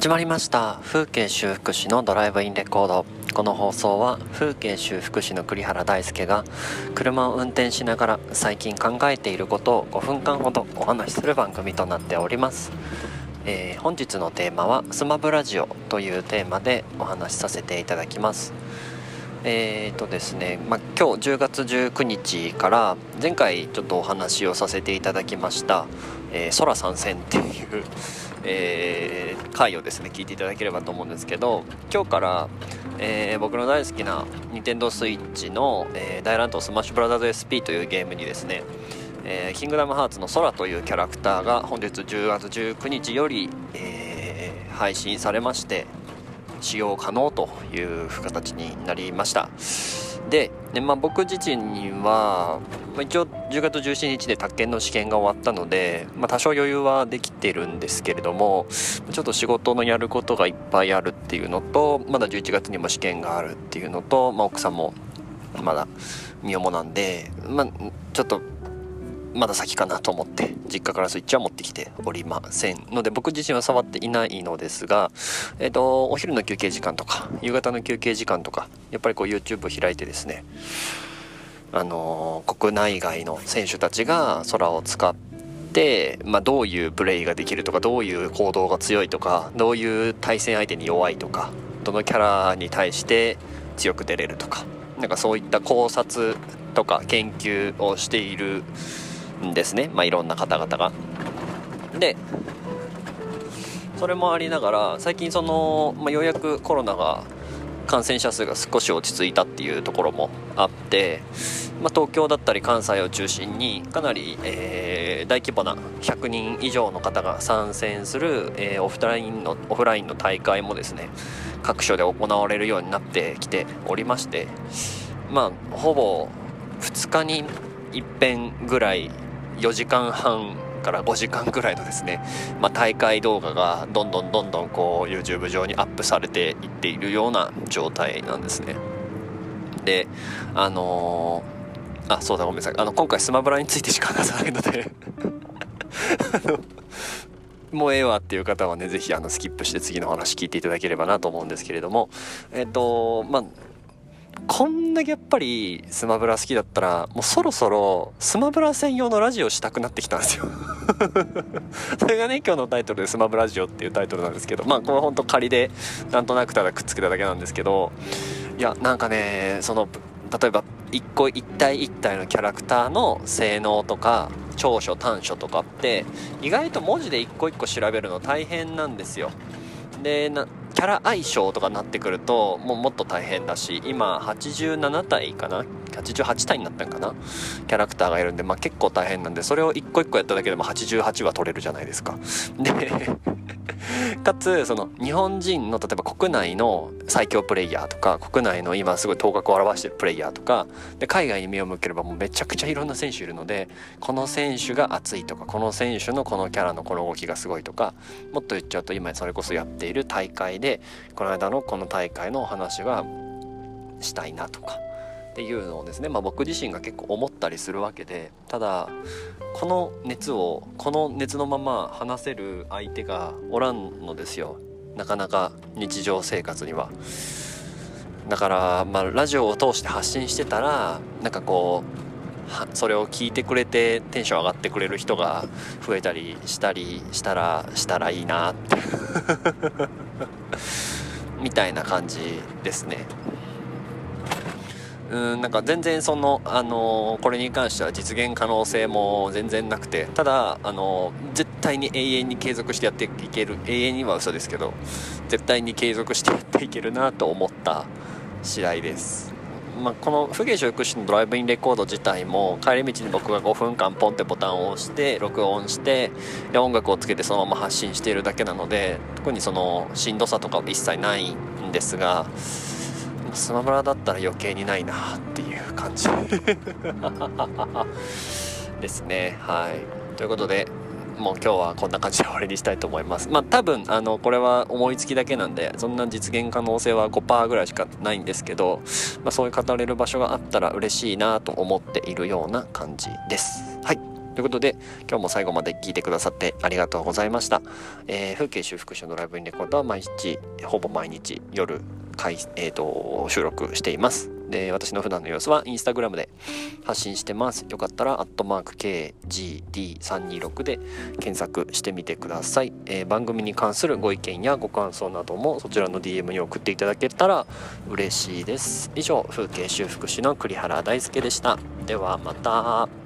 始まりました。風景修復師のドライブインレコード。この放送は風景修復師の栗原大輔が車を運転しながら最近考えていることを5分間ほどお話しする番組となっております、えー、本日のテーマはスマブラジオというテーマでお話しさせていただきます。えーとですね、まあ、今日10月19日から前回ちょっとお話をさせていただきました「えー、空参戦」っていう えー、回をですね聞いていただければと思うんですけど今日から、えー、僕の大好きな NintendoSwitch の、えー、大乱闘スマッシュブラザーズ SP というゲームにですねえー、キングダムハーツのソラというキャラクターが本日10月19日より、えー、配信されまして使用可能という形になりました。でで、まあ、僕自身には、まあ、一応10月17日で宅建の試験が終わったので、まあ、多少余裕はできてるんですけれどもちょっと仕事のやることがいっぱいあるっていうのとまだ11月にも試験があるっていうのと、まあ、奥さんもまだ身重なんで、まあ、ちょっとまだ先かなと思って実家からスイッチは持ってきておりません。ので僕自身は触っていないのですが、えーと、お昼の休憩時間とか夕方の休憩時間とかやっぱりこう YouTube を開いてですねあのー、国内外の選手たちが空を使って、まあ、どういうプレイができるとかどういう行動が強いとかどういう対戦相手に弱いとかどのキャラに対して強く出れるとかなんかそういった考察とか研究をしているんですね、まあ、いろんな方々が。でそれもありながら最近その、まあ、ようやくコロナが感染者数が少し落ち着いたっていうところもあって、まあ、東京だったり関西を中心にかなり、えー、大規模な100人以上の方が参戦する、えー、オフラインのオフラインの大会もですね各所で行われるようになってきておりましてまあほぼ2日に一遍ぐらい4時間半から5時間ぐらいのですね、まあ、大会動画がどんどんどんどんこう YouTube 上にアップされていっているような状態なんですね。であのー、あそうだごめんなさい。あの今回スマブラについてしか話さないので。もうええわっていう方はね是非あのスキップして次の話聞いていただければなと思うんですけれども。えっ、とまあこんだけやっぱりスマブラ好きだったらもうそろそろスマブラ専用のラジオしたくなってきたんですよ。それがね今日のタイトルで「スマブラジオ」っていうタイトルなんですけどまあこれほんと仮でなんとなくただくっつけただけなんですけどいやなんかねその例えば一個一体一体のキャラクターの性能とか長所短所とかって意外と文字で一個一個調べるの大変なんですよ。でキャラ相性とかになってくるともうもっと大変だし今87体かな88体になったんかな？キャラクターがいるんで、まあ、結構大変なんでそれを一個一個やっただけでも88は取れるじゃないですか。で かつその日本人の例えば国内の最強プレイヤーとか国内の今すごい頭角を表してるプレイヤーとかで海外に目を向ければもうめちゃくちゃいろんな選手いるのでこの選手が熱いとかこの選手のこのキャラのこの動きがすごいとかもっと言っちゃうと今それこそやっている大会でこの間のこの大会のお話がしたいなとか。っていうのをですね、まあ、僕自身が結構思ったりするわけでただこの熱をこの熱のまま話せる相手がおらんのですよなかなか日常生活には。だから、まあ、ラジオを通して発信してたらなんかこうそれを聞いてくれてテンション上がってくれる人が増えたりしたりしたらしたらいいなって みたいな感じですね。うんなんか全然その、あのー、これに関しては実現可能性も全然なくてただ、あのー、絶対に永遠に継続してやっていける永遠には嘘ですけど絶対に継続してやっていけるなと思った次第です。まあ、この不芸所福祉のドライブインレコード自体も帰り道に僕が5分間ポンってボタンを押して録音してで音楽をつけてそのまま発信しているだけなので特にそのしんどさとかは一切ないんですがスマブラだったら余計にないなっていう感じ。ですね。はい。ということでもう今日はこんな感じで終わりにしたいと思います。まあ多分あのこれは思いつきだけなんでそんな実現可能性は5%ぐらいしかないんですけど、まあ、そういう語れる場所があったら嬉しいなと思っているような感じです。はい。ということで今日も最後まで聞いてくださってありがとうございました、えー、風景修復書のライブインレコードは毎日ほぼ毎日夜えーと収録していますで、私の普段の様子はインスタグラムで発信してます。よかったら、アットマーク KGD326 で検索してみてください、えー、番組に関するご意見やご感想などもそちらの DM に送っていただけたら嬉しいです。以上、風景修復師の栗原大輔でした。ではまた。